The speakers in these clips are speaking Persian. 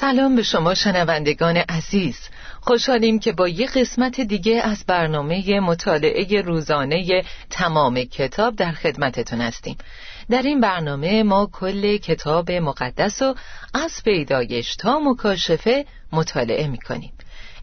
سلام به شما شنوندگان عزیز. خوشحالیم که با یک قسمت دیگه از برنامه مطالعه روزانه تمام کتاب در خدمتتون هستیم. در این برنامه ما کل کتاب مقدس و از پیدایش تا مکاشفه مطالعه می‌کنیم.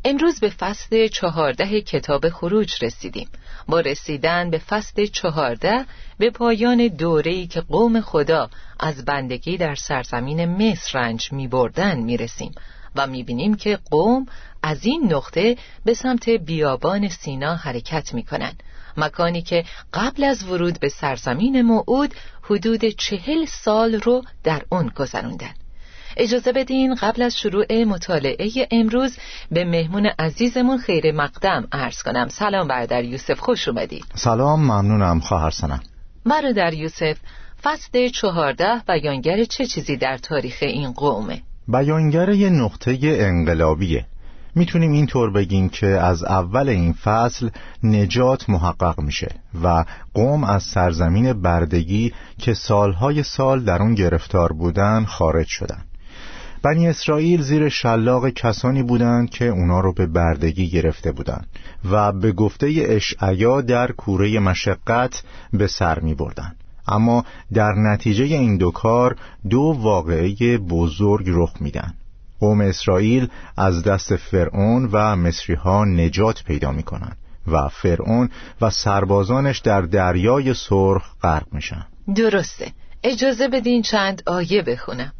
امروز به فصل چهارده کتاب خروج رسیدیم با رسیدن به فصل چهارده به پایان دوره‌ای که قوم خدا از بندگی در سرزمین مصر رنج می بردن می رسیم و می بینیم که قوم از این نقطه به سمت بیابان سینا حرکت می کنن. مکانی که قبل از ورود به سرزمین موعود حدود چهل سال رو در اون گذروندن اجازه بدین قبل از شروع مطالعه امروز به مهمون عزیزمون خیر مقدم عرض کنم. سلام برادر یوسف خوش اومدید. سلام ممنونم خواهر سنم. برادر یوسف فصل چهارده بیانگر چه چیزی در تاریخ این قومه؟ بیانگر یه نقطه انقلابیه. می‌تونیم اینطور بگیم که از اول این فصل نجات محقق میشه و قوم از سرزمین بردگی که سالهای سال در اون گرفتار بودن خارج شدن. بنی اسرائیل زیر شلاق کسانی بودند که اونا رو به بردگی گرفته بودند و به گفته اشعیا در کوره مشقت به سر می بردن. اما در نتیجه این دو کار دو واقعه بزرگ رخ میدن قوم اسرائیل از دست فرعون و مصری ها نجات پیدا می کنن و فرعون و سربازانش در دریای سرخ غرق میشن. درسته. اجازه بدین چند آیه بخونم.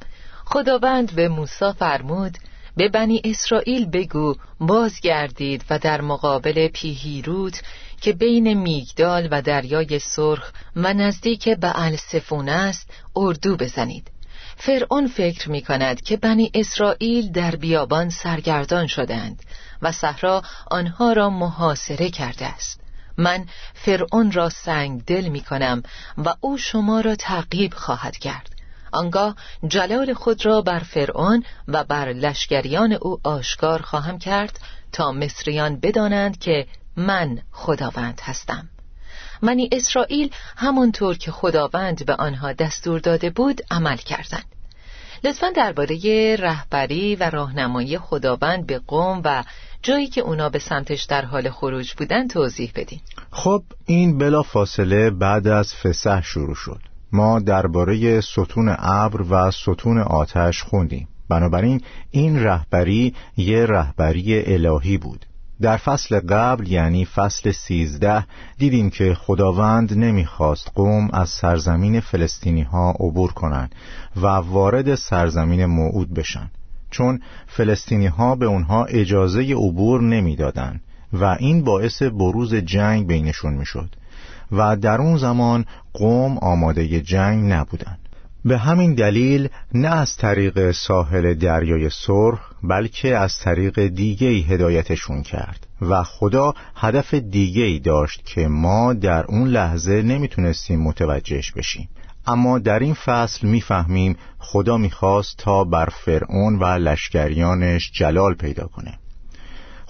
خداوند به موسی فرمود به بنی اسرائیل بگو بازگردید و در مقابل پیهیروت که بین میگدال و دریای سرخ و نزدیک به السفون است اردو بزنید. فرعون فکر می کند که بنی اسرائیل در بیابان سرگردان شدند و صحرا آنها را محاصره کرده است. من فرعون را سنگ دل می کنم و او شما را تعقیب خواهد کرد. آنگاه جلال خود را بر فرعون و بر لشکریان او آشکار خواهم کرد تا مصریان بدانند که من خداوند هستم. منی اسرائیل همانطور که خداوند به آنها دستور داده بود عمل کردند. لطفا درباره رهبری و راهنمایی خداوند به قوم و جایی که اونا به سمتش در حال خروج بودن توضیح بدین. خب این بلا فاصله بعد از فسح شروع شد. ما درباره ستون ابر و ستون آتش خوندیم. بنابراین این رهبری یه رهبری الهی بود. در فصل قبل یعنی فصل سیزده دیدیم که خداوند نمی‌خواست قوم از سرزمین فلسطینی ها عبور کنند و وارد سرزمین موعود بشن. چون فلسطینی ها به اونها اجازه عبور نمی‌دادند و این باعث بروز جنگ بینشون می‌شد. و در اون زمان قوم آماده جنگ نبودند. به همین دلیل نه از طریق ساحل دریای سرخ بلکه از طریق دیگه هدایتشون کرد و خدا هدف دیگه ای داشت که ما در اون لحظه نمی‌تونستیم متوجهش بشیم. اما در این فصل می‌فهمیم خدا می‌خواست تا بر فرعون و لشکریانش جلال پیدا کنه.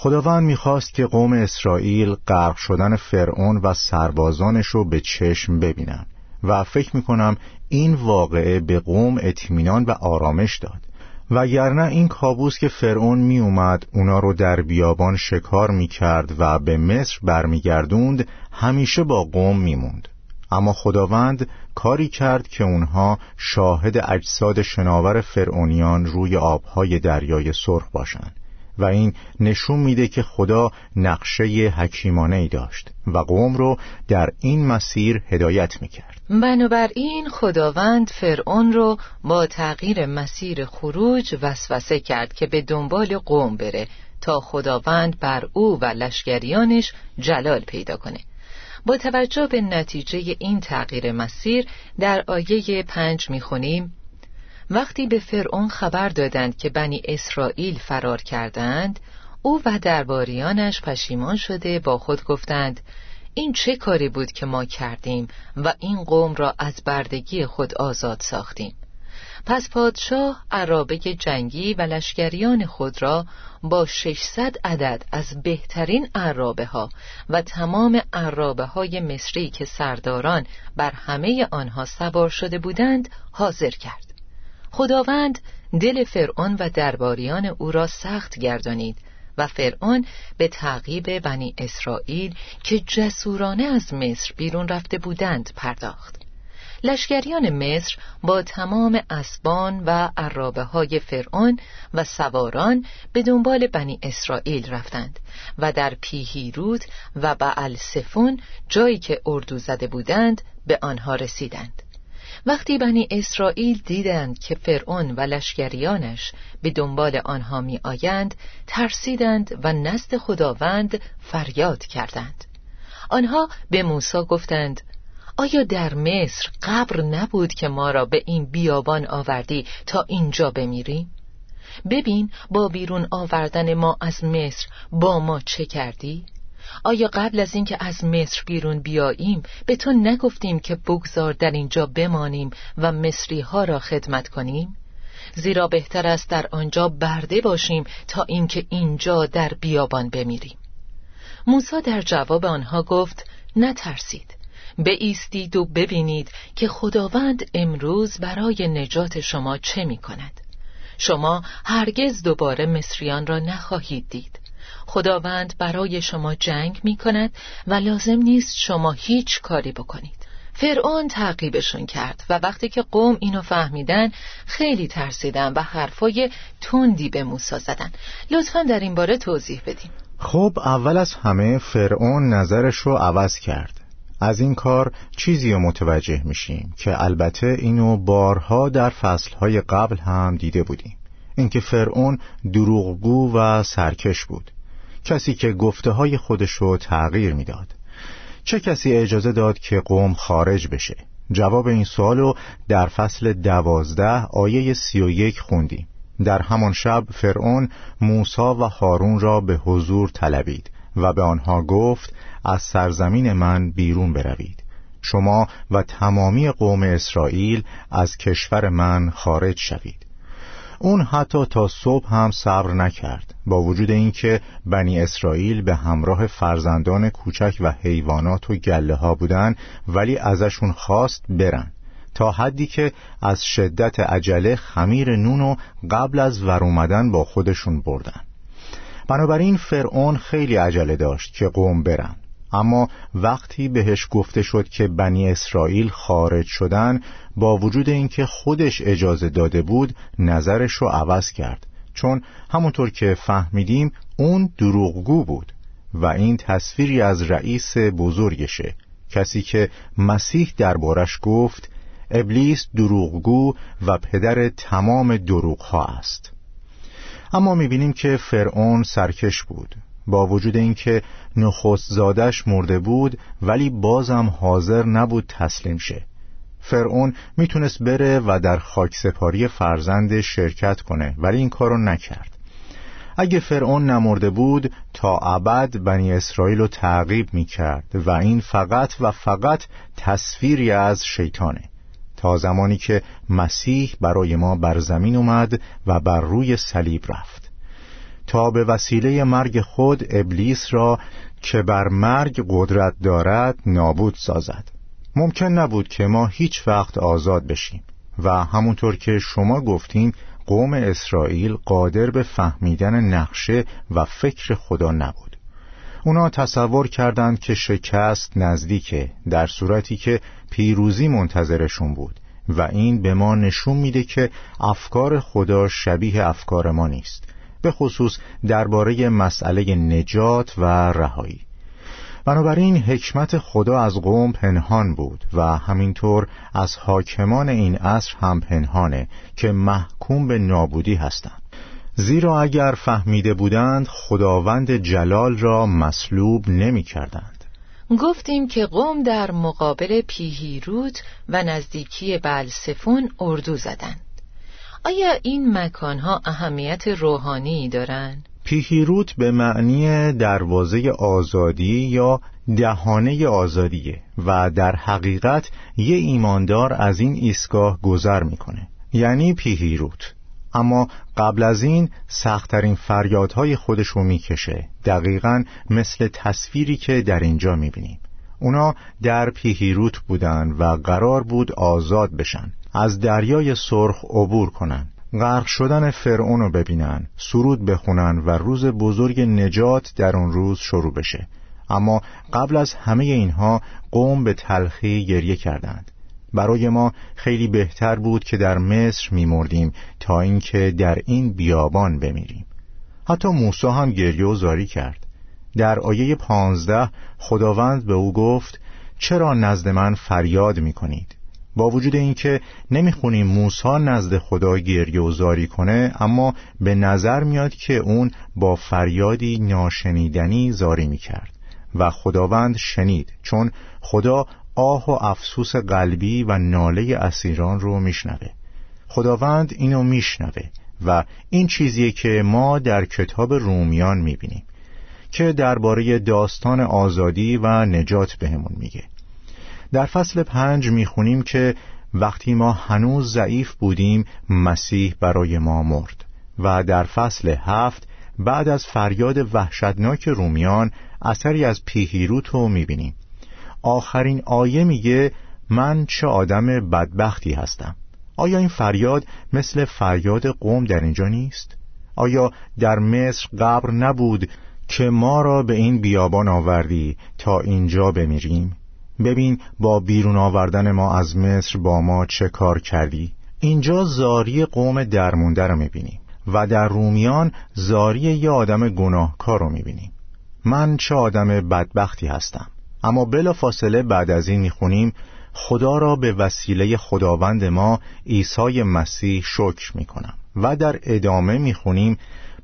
خداوند می‌خواست که قوم اسرائیل غرق شدن فرعون و سربازانش رو به چشم ببینن و فکر می‌کنم این واقعه به قوم اطمینان و آرامش داد. وگرنه این کابوس که فرعون می اومد اونا رو در بیابان شکار می کرد و به مصر برمیگردوند همیشه با قوم میموند. اما خداوند کاری کرد که اونها شاهد اجساد شناور فرعونیان روی آبهای دریای سرخ باشند. و این نشون میده که خدا نقشه حکیمانه ای داشت و قوم رو در این مسیر هدایت می‌کرد. بنابراین خداوند فرعون رو با تغییر مسیر خروج وسوسه کرد که به دنبال قوم بره تا خداوند بر او و لشکریانش جلال پیدا کنه. با توجه به نتیجه این تغییر مسیر در آیه پنج می‌خونیم وقتی به فرعون خبر دادند که بنی اسرائیل فرار کردند او و درباریانش پشیمان شده با خود گفتند این چه کاری بود که ما کردیم و این قوم را از بردگی خود آزاد ساختیم؟ پس پادشاه عرابه جنگی و لشکریان خود را با 600 عدد از بهترین عرابه ها و تمام عرابه های مصری که سرداران بر همه آنها سوار شده بودند حاضر کرد. خداوند دل فرعون و درباریان او را سخت گردانید و فرعون به تعقیب بنی اسرائیل که جسورانه از مصر بیرون رفته بودند پرداخت. لشکریان مصر با تمام اسبان و عرابه های فرعون و سواران به دنبال بنی اسرائیل رفتند و در پیهیروت و بعل سفون جایی که اردو زده بودند به آنها رسیدند. وقتی بنی اسرائیل دیدند که فرعون و لشکریانش به دنبال آنها می آیند ترسیدند و نزد خداوند فریاد کردند آنها به موسی گفتند آیا در مصر قبر نبود که ما را به این بیابان آوردی تا اینجا بمیریم؟ ببین با بیرون آوردن ما از مصر با ما چه کردی؟ آیا قبل از اینکه از مصر بیرون بیاییم به تو نگفتیم که بگذار در اینجا بمانیم و مصری ها را خدمت کنیم؟ زیرا بهتر است در آنجا برده باشیم تا اینکه اینجا در بیابان بمیریم. موسی در جواب آنها گفت نترسید. بایستید و ببینید که خداوند امروز برای نجات شما چه می کند شما هرگز دوباره مصریان را نخواهید دید. خداوند برای شما جنگ می کند و لازم نیست شما هیچ کاری بکنید. فرعون تعقیبشون کرد و وقتی که قوم اینو فهمیدن خیلی ترسیدن و حرفای تندی به موسی زدن. لطفا در این باره توضیح بدیم خب اول از همه فرعون نظرش رو عوض کرد. از این کار چیزی رو متوجه میشیم که البته اینو بارها در فصلهای قبل هم دیده بودیم. اینکه فرعون دروغگو و سرکش بود. کسی که گفته های خودش رو تغییر می‌داد. چه کسی اجازه داد که قوم خارج بشه؟ جواب این سوالو در فصل دوازده آیه سی و یک خوندیم. در همان شب فرعون موسا و هارون را به حضور طلبید و به آنها گفت از سرزمین من بیرون بروید. شما و تمامی قوم اسرائیل از کشور من خارج شوید. اون حتی تا صبح هم صبر نکرد با وجود اینکه بنی اسرائیل به همراه فرزندان کوچک و حیوانات و گله ها بودن ولی ازشون خواست برن. تا حدی که از شدت عجله خمیر نونو قبل از ور اومدن با خودشون بردن. بنابراین فرعون خیلی عجله داشت که قوم برن. اما وقتی بهش گفته شد که بنی اسرائیل خارج شدن با وجود اینکه خودش اجازه داده بود نظرش رو عوض کرد. چون همونطور که فهمیدیم اون دروغگو بود و این تصویری از رئیس بزرگشه. کسی که مسیح دربارش گفت ابلیس دروغگو و پدر تمام دروغها است. اما می‌بینیم که فرعون سرکش بود. با وجود اینکه نخست زادش مرده بود ولی بازم حاضر نبود تسلیم شه. فرعون می‌تونست بره و در خاکسپاری فرزند شرکت کنه ولی این کارو نکرد. اگه فرعون نمرده بود تا ابد بنی اسرائیل رو تعقیب می‌کرد و این فقط و فقط تصویری از شیطانه. تا زمانی که مسیح برای ما بر زمین اومد و بر روی صلیب رفت. تا به وسیله مرگ خود ابلیس را که بر مرگ قدرت دارد نابود سازد. ممکن نبود که ما هیچ وقت آزاد بشیم و همونطور که شما گفتین قوم اسرائیل قادر به فهمیدن نقشه و فکر خدا نبود. اونا تصور کردند که شکست نزدیکه در صورتی که پیروزی منتظرشون بود و این به ما نشون میده که افکار خدا شبیه افکار ما نیست. به خصوص درباره مسئله نجات و رهایی. بنابراین حکمت خدا از قوم پنهان بود و همینطور از حاکمان این عصر هم پنهانه که محکوم به نابودی هستند. زیرا اگر فهمیده بودند خداوند جلال را مصلوب نمی کردند. گفتیم که قوم در مقابل پیهیروت و نزدیکی بلسفون اردو زدند. آیا این مکانها اهمیت روحانی دارند؟ پیهیروت به معنی دروازه آزادی یا دهانه آزادیه و در حقیقت یه ایماندار از این ایستگاه گذر می‌کنه یعنی پیهیروت اما قبل از این سختترین فریادهای خودش رو می‌کشه دقیقا مثل تصویری که در اینجا می‌بینیم اونا در پیهیروت بودن و قرار بود آزاد بشن. از دریای سرخ عبور کنن. غرق شدن فرعون رو ببینن سرود بخونن و روز بزرگ نجات در اون روز شروع بشه. اما قبل از همه اینها قوم به تلخی گریه کردند. برای ما خیلی بهتر بود که در مصر میمردیم تا اینکه در این بیابان بمیریم. حتی موسی هم گریه و زاری کرد. در آیه پانزده خداوند به او گفت چرا نزد من فریاد می‌کنید؟ با وجود اینکه نمی‌خونیم موسی نزد خدا گریه و زاری کنه اما به نظر میاد که اون با فریادی ناشنیدنی زاری می‌کرد و خداوند شنید چون خدا آه و افسوس قلبی و ناله اسیران رو میشنوه. خداوند اینو میشنوه و این چیزیه که ما در کتاب رومیان می‌بینیم. که درباره داستان آزادی و نجات بهمون میگه. در فصل پنج می‌خونیم که وقتی ما هنوز ضعیف بودیم مسیح برای ما مرد. و در فصل هفت بعد از فریاد وحشتناک رومیان اثری از پیهیروت رو می‌بینیم. آخرین آیه میگه من چه آدم بدبختی هستم. آیا این فریاد مثل فریاد قوم در اینجا نیست؟ آیا در مصر قبر نبود که ما را به این بیابان آوردی تا اینجا بمیریم؟ ببین با بیرون آوردن ما از مصر با ما چه کار کردی؟ اینجا زاری قوم درمونده رو می‌بینیم و در رومیان زاری یه آدم گناهکار رو می‌بینیم من چه آدم بدبختی هستم اما بلا فاصله بعد از این می‌خونیم خدا را به وسیله خداوند ما عیسی مسیح شکر می‌کنم و در ادامه می‌خونیم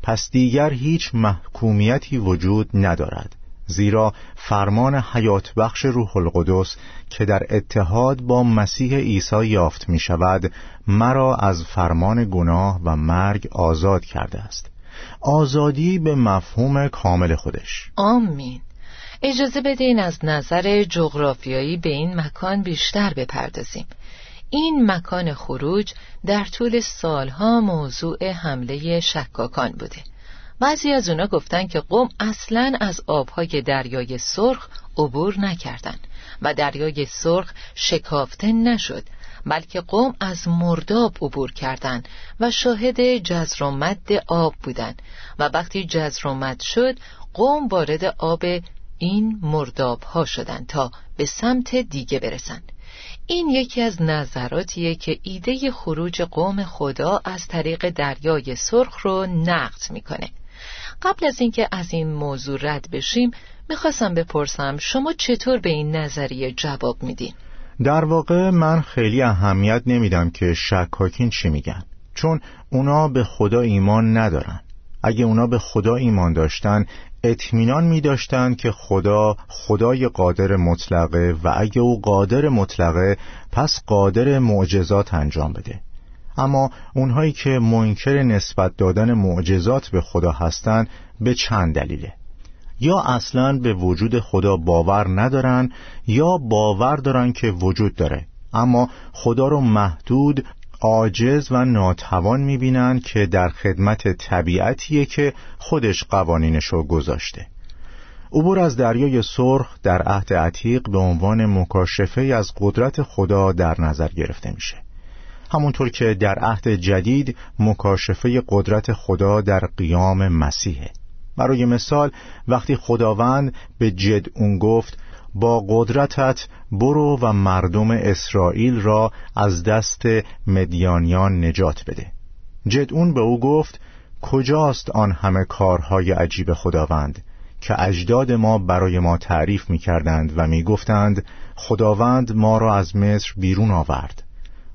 پس دیگر هیچ محکومیتی وجود ندارد زیرا فرمان حیات بخش روح القدس که در اتحاد با مسیح عیسی یافت می شود مرا از فرمان گناه و مرگ آزاد کرده است. آزادی به مفهوم کامل خودش. آمین. اجازه بدین از نظر جغرافیایی به این مکان بیشتر بپردازیم. این مکان خروج در طول سالها موضوع حمله شکاکان بوده. بعضی از اونا گفتن که قوم اصلا از آبهای دریای سرخ عبور نکردن و دریای سرخ شکافته نشد بلکه قوم از مرداب عبور کردند و شاهد جزر و مد آب بودند. و وقتی جزر و مد شد قوم وارد آب این مرداب ها شدند تا به سمت دیگه برسند. این یکی از نظراتیه که ایده خروج قوم خدا از طریق دریای سرخ رو نقد می‌کنه قبل از اینکه از این موضوع رد بشیم می‌خواستم بپرسم شما چطور به این نظریه جواب میدین؟ در واقع من خیلی اهمیت نمیدم که شکاکین چی میگن چون اونا به خدا ایمان ندارن اگه اونا به خدا ایمان داشتن اطمینان می داشتن که خدا خدای قادر مطلقه و اگه او قادر مطلقه پس قادر معجزات انجام بده. اما اونهایی که منکر نسبت دادن معجزات به خدا هستند به چند دلیله؟ یا اصلا به وجود خدا باور ندارن یا باور دارن که وجود داره. اما خدا رو محدود عاجز و ناتوان می‌بینن که در خدمت طبیعتیه که خودش قوانینشو گذاشته. عبور از دریای سرخ در عهد عتیق به عنوان مکاشفه از قدرت خدا در نظر گرفته میشه. همونطور که در عهد جدید مکاشفه قدرت خدا در قیام مسیحه. برای مثال وقتی خداوند به جدعون گفت با قدرتت برو و مردم اسرائیل را از دست مدیانیان نجات بده. جدعون به او گفت کجاست آن همه کارهای عجیب خداوند که اجداد ما برای ما تعریف می کردند و می گفتند خداوند ما را از مصر بیرون آورد.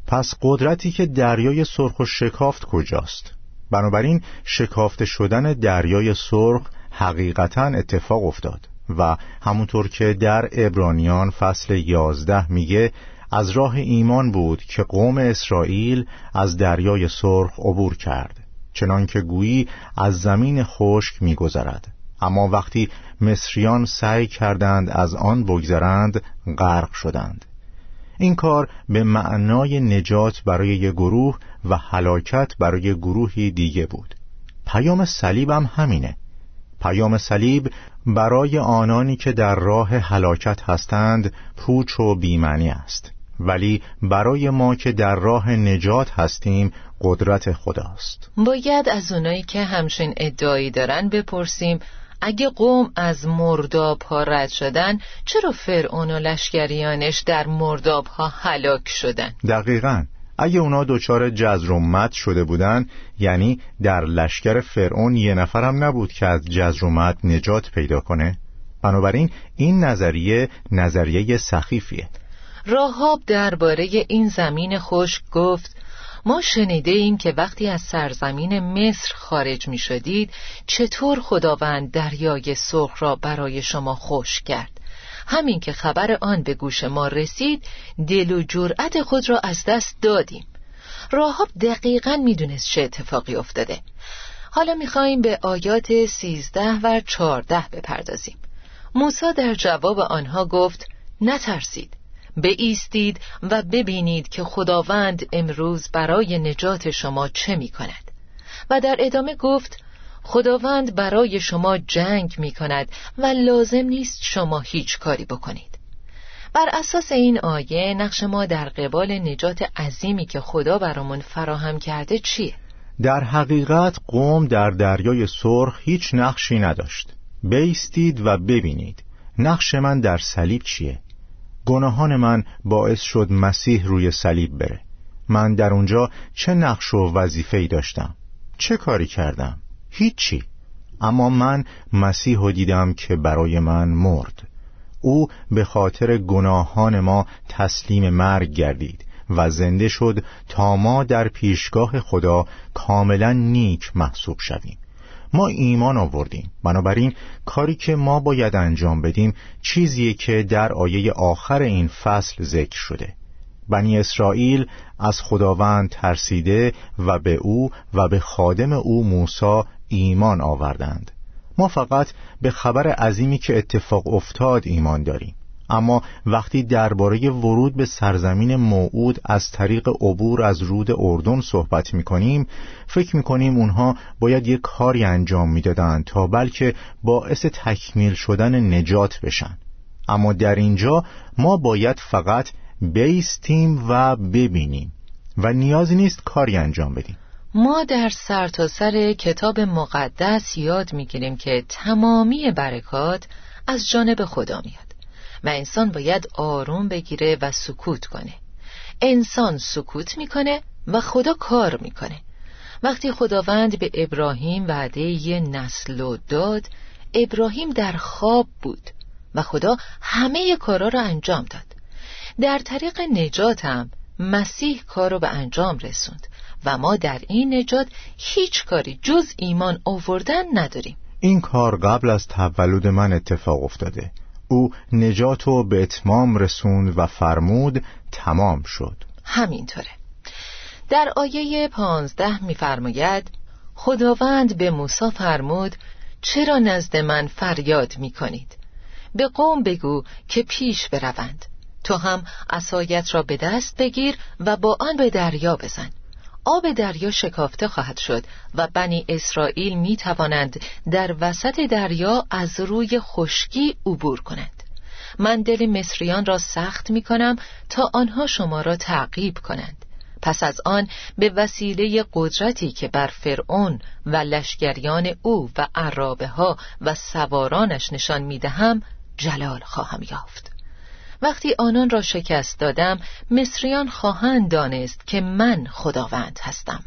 پس قدرتی که دریای سرخ و شکافت کجاست؟ بنابراین شکافته شدن دریای سرخ حقیقتا اتفاق افتاد. و همونطور که در ابرانیان فصل یازده میگه از راه ایمان بود که قوم اسرائیل از دریای سرخ عبور کرد. چنانکه گویی از زمین خشک میگذرد. اما وقتی مصریان سعی کردند از آن بگذرند غرق شدند. این کار به معنای نجات برای یک گروه و هلاکت برای گروهی دیگه بود. پیام صلیب هم همینه. پیام صلیب برای آنانی که در راه هلاکت هستند پوچ و بیمعنی است. ولی برای ما که در راه نجات هستیم قدرت خداست. باید از اونایی که همچین ادعایی دارن بپرسیم اگه قوم از مرداب ها رد شدن چرا فرعون و لشکریانش در مرداب ها هلاک شدن؟ دقیقا. اگه اونا دچار جزرومت شده بودن یعنی در لشکر فرعون یه نفرم نبود که از جزرومت نجات پیدا کنه. بنابراین این نظریه نظریه سخیفیه. راهاب درباره این زمین خشک گفت ما شنیده ایم که وقتی از سرزمین مصر خارج می شدید چطور خداوند دریای سرخ را برای شما خوش کرد؟ همین که خبر آن به گوش ما رسید دل و جرأت خود را از دست دادیم. راهاب دقیقا می‌دونست چه اتفاقی افتاده. حالا می‌خواهیم به آیات سیزده و چارده بپردازیم. موسا در جواب آنها گفت نترسید. ایستید و ببینید که خداوند امروز برای نجات شما چه می کند و در ادامه گفت خداوند برای شما جنگ می کند و لازم نیست شما هیچ کاری بکنید. بر اساس این آیه نقش ما در قبال نجات عظیمی که خدا برامون فراهم کرده چیه؟ در حقیقت قوم در دریای سرخ هیچ نقشی نداشت. بیستید و ببینید نقش من در صلیب چیه؟ گناهان من باعث شد مسیح روی صلیب بره. من در اونجا چه نقش و وظیفه‌ای داشتم؟ چه کاری کردم؟ هیچی. اما من مسیح دیدم که برای من مرد. او به خاطر گناهان ما تسلیم مرگ گردید و زنده شد تا ما در پیشگاه خدا کاملا نیک محسوب شویم. ما ایمان آوردیم. بنابراین کاری که ما باید انجام بدیم چیزیه که در آیه آخر این فصل ذکر شده. بنی اسرائیل از خداوند ترسیده و به او و به خادم او موسی ایمان آوردند. ما فقط به خبر عظیمی که اتفاق افتاد ایمان داریم. اما وقتی درباره ورود به سرزمین موعود از طریق عبور از رود اردن صحبت می کنیم فکر می کنیم اونها باید یک کاری انجام می‌دادند تا بلکه باعث تکمیل شدن نجات بشن. اما در اینجا ما باید فقط بیستیم و ببینیم و نیازی نیست کاری انجام بدیم. ما در سرتاسر سر کتاب مقدس یاد می‌گیریم که تمامی برکات از جانب خدا میاد و انسان باید آروم بگیره و سکوت کنه. انسان سکوت می‌کنه و خدا کار می‌کنه. وقتی خداوند به ابراهیم وعده یه نسل و داد ابراهیم در خواب بود و خدا همه کارا را انجام داد. در طریق نجات هم مسیح کار رو به انجام رسوند. و ما در این نجات هیچ کاری جز ایمان آوردن نداریم. این کار قبل از تولد من اتفاق افتاده. او نجات و به اتمام رسوند و فرمود تمام شد. همینطوره. در آیه پانزده میفرماید خداوند به موسی فرمود چرا نزد من فریاد می کنید به قوم بگو که پیش بروند. تو هم اسایت را به دست بگیر و با آن به دریا بزن. آب دریا شکافته خواهد شد و بنی اسرائیل می توانند در وسط دریا از روی خشکی عبور کنند. من دل مصریان را سخت می کنم تا آنها شما را تعقیب کنند. پس از آن به وسیله قدرتی که بر فرعون و لشکریان او و عرابه ها و سوارانش نشان می دهم جلال خواهم یافت. وقتی آنان را شکست دادم مصریان خواهند دانست که من خداوند هستم.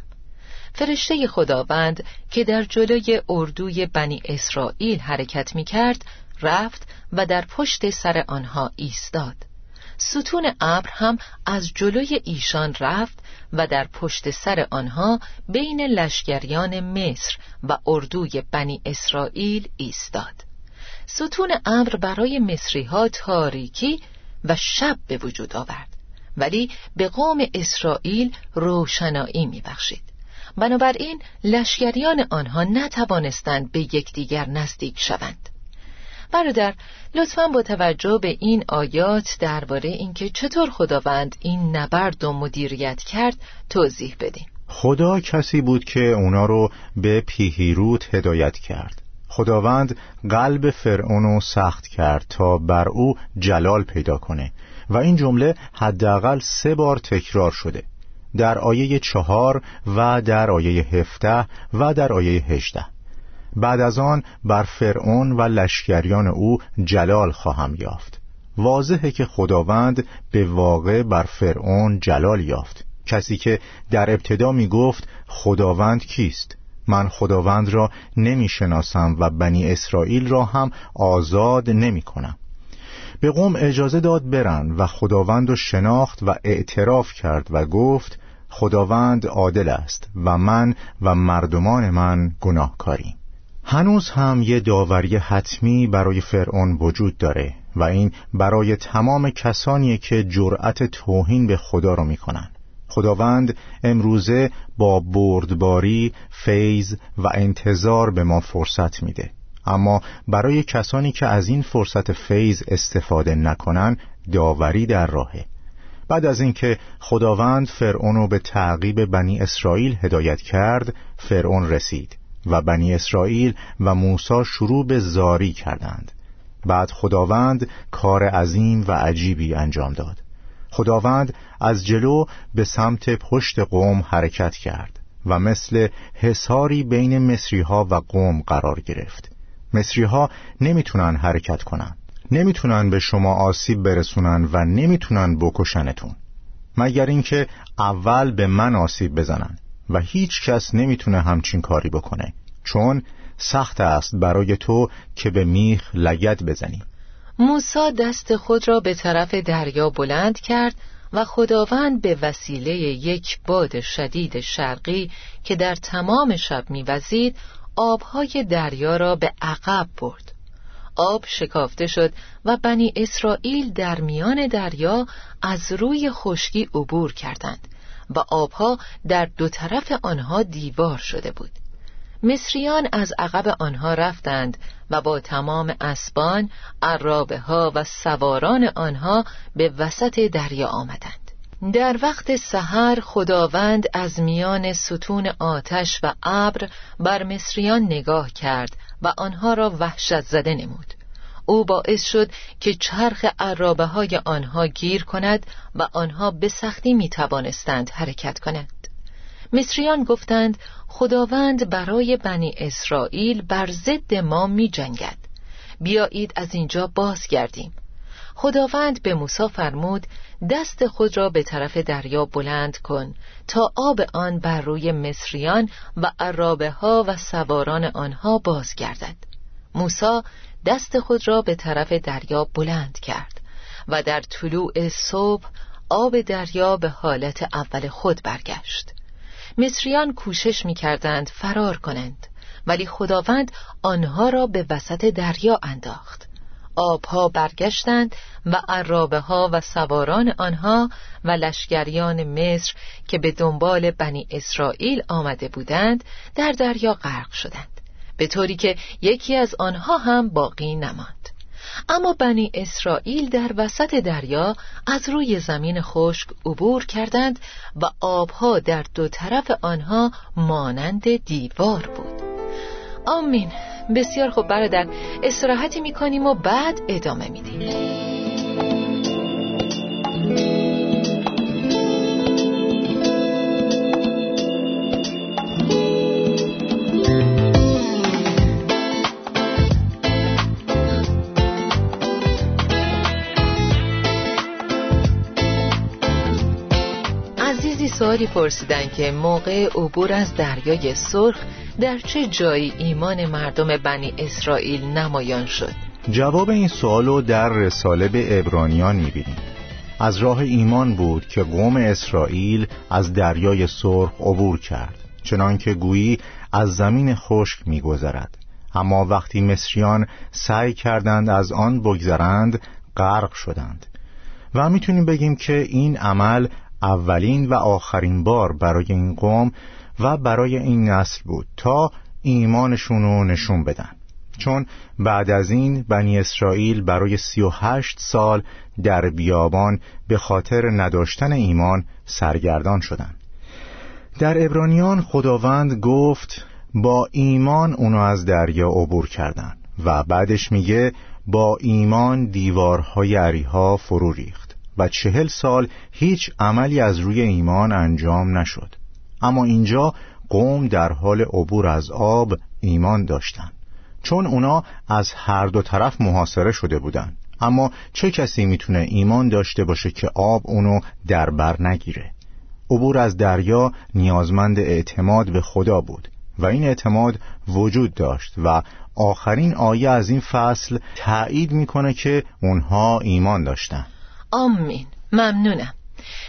فرشته خداوند که در جلوی اردوی بنی اسرائیل حرکت می کرد رفت و در پشت سر آنها ایستاد. ستون ابر هم از جلوی ایشان رفت و در پشت سر آنها بین لشکریان مصر و اردوی بنی اسرائیل ایستاد. ستون ابر برای مصری ها تاریکی و شب به وجود آورد. ولی به قوم اسرائیل روشنایی میبخشید. بنابراین لشکریان آنها نتوانستند به یکدیگر نزدیک شوند. برادر لطفا با توجه به این آیات درباره اینکه چطور خداوند این نبرد و مدیریت کرد توضیح بدیم خدا کسی بود که اونا رو به پیهیروت هدایت کرد. خداوند قلب فرعون سخت کرد تا بر او جلال پیدا کنه و این جمله حداقل سه بار تکرار شده در آیه چهار و در آیه هفته و در آیه هجده. بعد از آن بر فرعون و لشکریان او جلال خواهم یافت. واضحه که خداوند به واقع بر فرعون جلال یافت. کسی که در ابتدا می گفت خداوند کیست؟ من خداوند را نمی شناسم و بنی اسرائیل را هم آزاد نمی کنم به قوم اجازه داد برن و خداوند را شناخت و اعتراف کرد و گفت خداوند عادل است و من و مردمان من گناهکاریم. هنوز هم یه داوری حتمی برای فرعون وجود داره و این برای تمام کسانی که جرأت توهین به خدا رو می‌کنن. خداوند امروزه با بردباری، فیض و انتظار به ما فرصت میده. اما برای کسانی که از این فرصت فیض استفاده نکنن داوری در راهه. بعد از اینکه خداوند فرعون رو به تعقیب بنی اسرائیل هدایت کرد فرعون رسید و بنی اسرائیل و موسی شروع به زاری کردند. بعد خداوند کار عظیم و عجیبی انجام داد. خداوند از جلو به سمت پشت قوم حرکت کرد و مثل حساری بین مصری ها و قوم قرار گرفت. مصری ها نمی‌تونن حرکت کنن نمی‌تونن به شما آسیب برسونن و نمی‌تونن بکشنتون مگر اینکه اول به من آسیب بزنن و هیچ کس نمی‌تونه همچین کاری بکنه چون سخت است برای تو که به میخ لگد بزنی. موسا دست خود را به طرف دریا بلند کرد و خداوند به وسیله یک باد شدید شرقی که در تمام شب میوزید آبهای دریا را به عقب برد. آب شکافته شد و بنی اسرائیل در میان دریا از روی خشکی عبور کردند و آبها در دو طرف آنها دیوار شده بود. مصریان از عقب آنها رفتند و با تمام اسبان، عرابه ها و سواران آنها به وسط دریا آمدند. در وقت سحر خداوند از میان ستون آتش و ابر بر مصریان نگاه کرد و آنها را وحشت زده نمود. او باعث شد که چرخ عرابه های آنها گیر کند و آنها به سختی می توانستند حرکت کنند. مصریان گفتند خداوند برای بنی اسرائیل بر ضد ما می جنگد بیایید از اینجا بازگردیم. خداوند به موسی فرمود دست خود را به طرف دریا بلند کن تا آب آن بر روی مصریان و عرابه ها و سواران آنها بازگردد. موسی دست خود را به طرف دریا بلند کرد و در طلوع صبح آب دریا به حالت اول خود برگشت. مصریان کوشش می کردند فرار کنند ولی خداوند آنها را به وسط دریا انداخت. آبها برگشتند و عرابه ها و سواران آنها و لشکریان مصر که به دنبال بنی اسرائیل آمده بودند در دریا غرق شدند به طوری که یکی از آنها هم باقی نماند. اما بنی اسرائیل در وسط دریا از روی زمین خشک عبور کردند و آبها در دو طرف آنها مانند دیوار بود. آمین. بسیار خوب برادر. استراحتی می‌کنیم و بعد ادامه میدیم. سوالی پرسیدن که موقع عبور از دریای سرخ در چه جایی ایمان مردم بنی اسرائیل نمایان شد؟ جواب این سوالو در رساله به ابرانیان می‌بینیم. از راه ایمان بود که قوم اسرائیل از دریای سرخ عبور کرد چنانکه گویی از زمین خشک میگذرد. اما وقتی مصریان سعی کردند از آن بگذرند غرق شدند. و می‌تونیم بگیم که این عمل اولین و آخرین بار برای این قوم و برای این نسل بود تا ایمانشون رو نشون بدن چون بعد از این بنی اسرائیل برای سی و هشت سال در بیابان به خاطر نداشتن ایمان سرگردان شدند. در ابرانیان خداوند گفت با ایمان اونو از دریا عبور کردن و بعدش میگه با ایمان دیوارهای عریها فرو ریخت و چهل سال هیچ عملی از روی ایمان انجام نشد. اما اینجا قوم در حال عبور از آب ایمان داشتند چون اونا از هر دو طرف محاصره شده بودند اما چه کسی می‌تونه ایمان داشته باشه که آب اونو در بر نگیره؟ عبور از دریا نیازمند اعتماد به خدا بود و این اعتماد وجود داشت و آخرین آیه از این فصل تایید می‌کنه که اونها ایمان داشتن. آمین. ممنونم.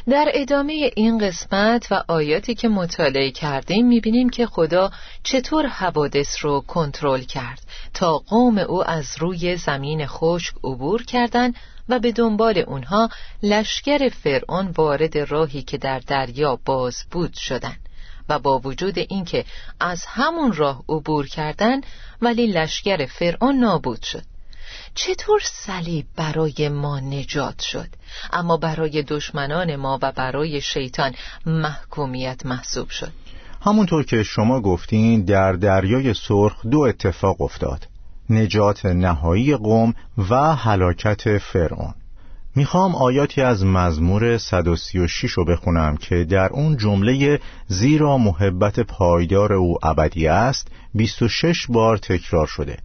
در ادامه این قسمت و آیاتی که مطالعه کردیم می‌بینیم که خدا چطور حوادث رو کنترل کرد. تا قوم او از روی زمین خشک عبور کردند و به دنبال اونها لشکر فرعون وارد راهی که در دریا باز بود شدند. و با وجود اینکه از همون راه عبور کردن ولی لشکر فرعون نابود شد. چطور صلیب برای ما نجات شد؟ اما برای دشمنان ما و برای شیطان محکومیت محسوب شد. همونطور که شما گفتین در دریای سرخ دو اتفاق افتاد. نجات نهایی قوم و هلاکت فرعون. می‌خوام آیاتی از مزمور 136 رو بخونم که در اون جمله زیرا محبت پایدار او ابدی است 26 بار تکرار شده.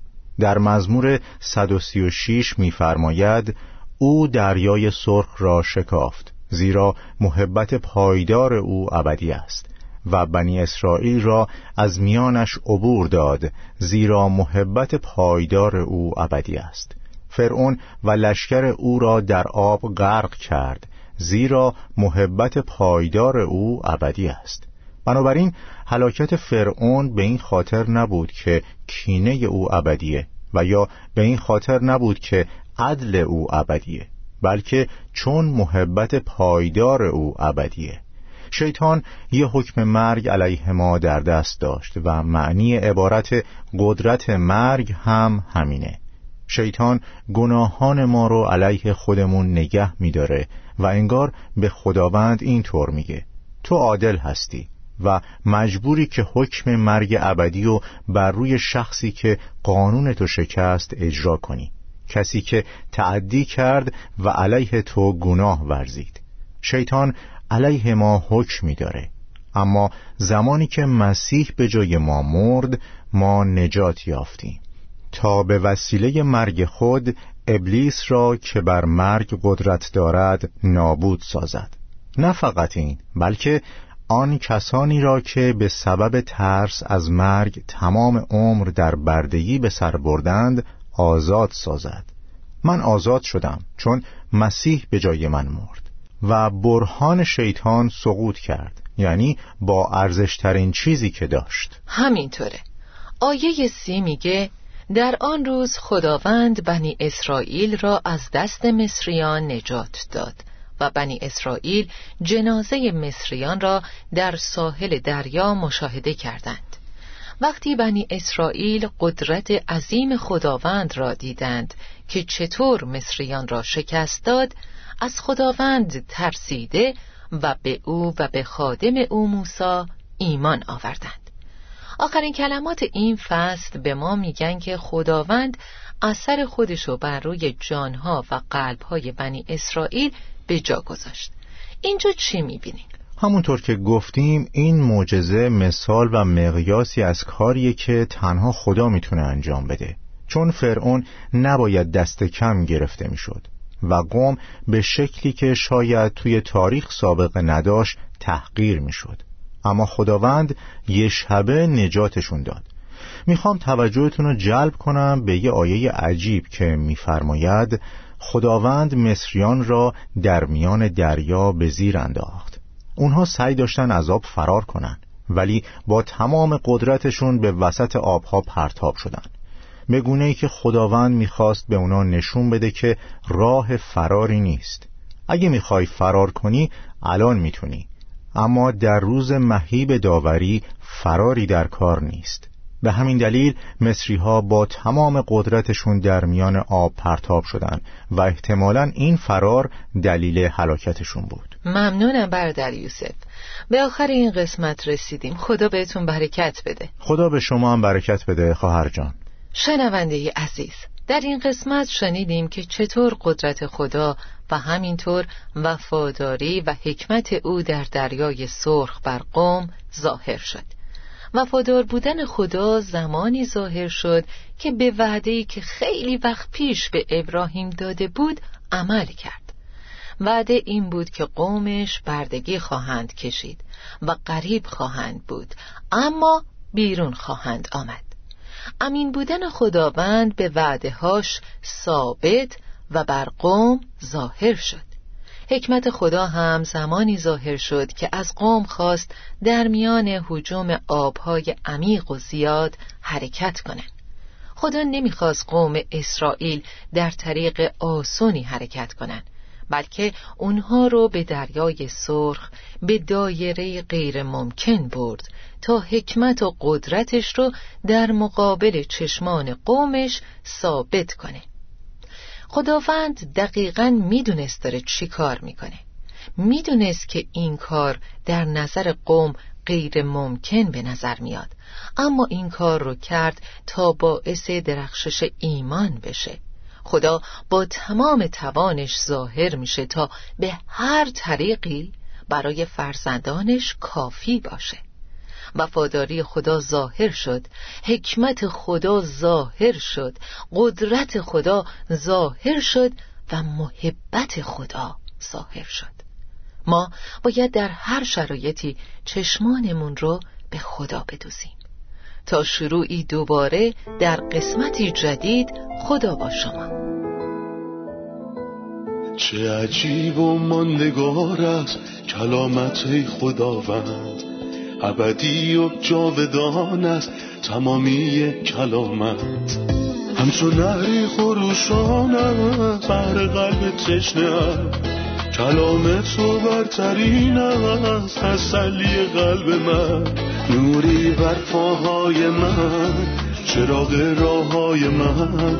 در مزمور 136 میفرماید او دریای سرخ را شکافت زیرا محبت پایدار او ابدی است و بنی اسرائیل را از میانش عبور داد زیرا محبت پایدار او ابدی است. فرعون و لشکر او را در آب غرق کرد زیرا محبت پایدار او ابدی است. بنابراین هلاکت فرعون به این خاطر نبود که کینه او ابدیه و یا به این خاطر نبود که عدل او ابدیه بلکه چون محبت پایدار او ابدیه. شیطان یه حکم مرگ علیه ما در دست داشت و معنی عبارت قدرت مرگ هم همینه. شیطان گناهان ما رو علیه خودمون نگه میداره و انگار به خداوند اینطور میگه تو عادل هستی. و مجبوری که حکم مرگ ابدی و بر روی شخصی که قانون تو شکست اجرا کنی. کسی که تعدی کرد و علیه تو گناه ورزید. شیطان علیه ما حکم میداره اما زمانی که مسیح به جای ما مرد ما نجات یافتیم. تا به وسیله مرگ خود ابلیس را که بر مرگ قدرت دارد نابود سازد. نه فقط این بلکه آن کسانی را که به سبب ترس از مرگ تمام عمر در بردگی به سر بردند آزاد سازد. من آزاد شدم چون مسیح به جای من مرد. و برهان شیطان سقوط کرد یعنی با ارزشترین چیزی که داشت. همینطوره. آیه سی میگه در آن روز خداوند بنی اسرائیل را از دست مصریان نجات داد. و بنی اسرائیل جنازه مصریان را در ساحل دریا مشاهده کردند. وقتی بنی اسرائیل قدرت عظیم خداوند را دیدند که چطور مصریان را شکست داد از خداوند ترسیده و به او و به خادم او موسی ایمان آوردند. آخرین کلمات این فصل به ما میگن که خداوند اثر خودشو بر روی جانها و قلبهای بنی اسرائیل به جا گذاشت اینجا چی می‌بینیم؟ همونطور که گفتیم این معجزه مثال و مقیاسی از کاریه که تنها خدا می‌تونه انجام بده چون فرعون نباید دست کم گرفته می‌شد و قوم به شکلی که شاید توی تاریخ سابقه نداشت تحقیر می‌شد. اما خداوند یه شبه نجاتشون داد می‌خوام توجهتون رو جلب کنم به یه آیه عجیب که میفرماید خداوند مصریان را در میان دریا به زیر انداخت. اونها سعی داشتن از آب فرار کنن ولی با تمام قدرتشون به وسط آبها پرتاب شدن. به گونه ای که خداوند می‌خواست به اونا نشون بده که راه فراری نیست. اگه می‌خوای فرار کنی الان می‌تونی. اما در روز مهیب داوری فراری در کار نیست. به همین دلیل مصری ها با تمام قدرتشون در میان آب پرتاب شدن و احتمالا این فرار دلیل هلاکتشون بود. ممنونم برادر یوسف. به آخر این قسمت رسیدیم. خدا بهتون برکت بده. خدا به شما هم برکت بده خواهر جان. شنونده عزیز در این قسمت شنیدیم که چطور قدرت خدا و همینطور وفاداری و حکمت او در دریای سرخ بر قوم ظاهر شد. وفادار بودن خدا زمانی ظاهر شد که به وعده‌ای که خیلی وقت پیش به ابراهیم داده بود عمل کرد. وعده این بود که قومش بردگی خواهند کشید و قریب خواهند بود اما بیرون خواهند آمد. امین بودن خداوند به وعدهاش ثابت و بر قوم ظاهر شد. حکمت خدا هم زمانی ظاهر شد که از قوم خواست در میان حجوم آبهای عمیق و زیاد حرکت کنند. خدا نمی‌خواست قوم اسرائیل در طریق آسونی حرکت کنند بلکه اونها رو به دریای سرخ به دایره غیر ممکن برد تا حکمت و قدرتش رو در مقابل چشمان قومش ثابت کنه خداوند دقیقا می‌دونست داره چی کار می‌کنه. می‌دونست که این کار در نظر قوم غیر ممکن به نظر میاد. اما این کار رو کرد تا باعث درخشش ایمان بشه. خدا با تمام توانش ظاهر میشه تا به هر طریقی برای فرزندانش کافی باشه. وفاداری خدا ظاهر شد. حکمت خدا ظاهر شد. قدرت خدا ظاهر شد و محبت خدا ظاهر شد. ما باید در هر شرایطی چشمانمون رو به خدا بدوزیم. تا شروعی دوباره در قسمتی جدید خدا با شما. چه عجیب و ماندگار است کلامت خداوند. ابدی و جاودان است تمامی کلامت. همچون نهری خروشان بر قلب تشنه کلام تو برترین است تسلی قلب من. نوری بر پاهای من چراغ راه های من.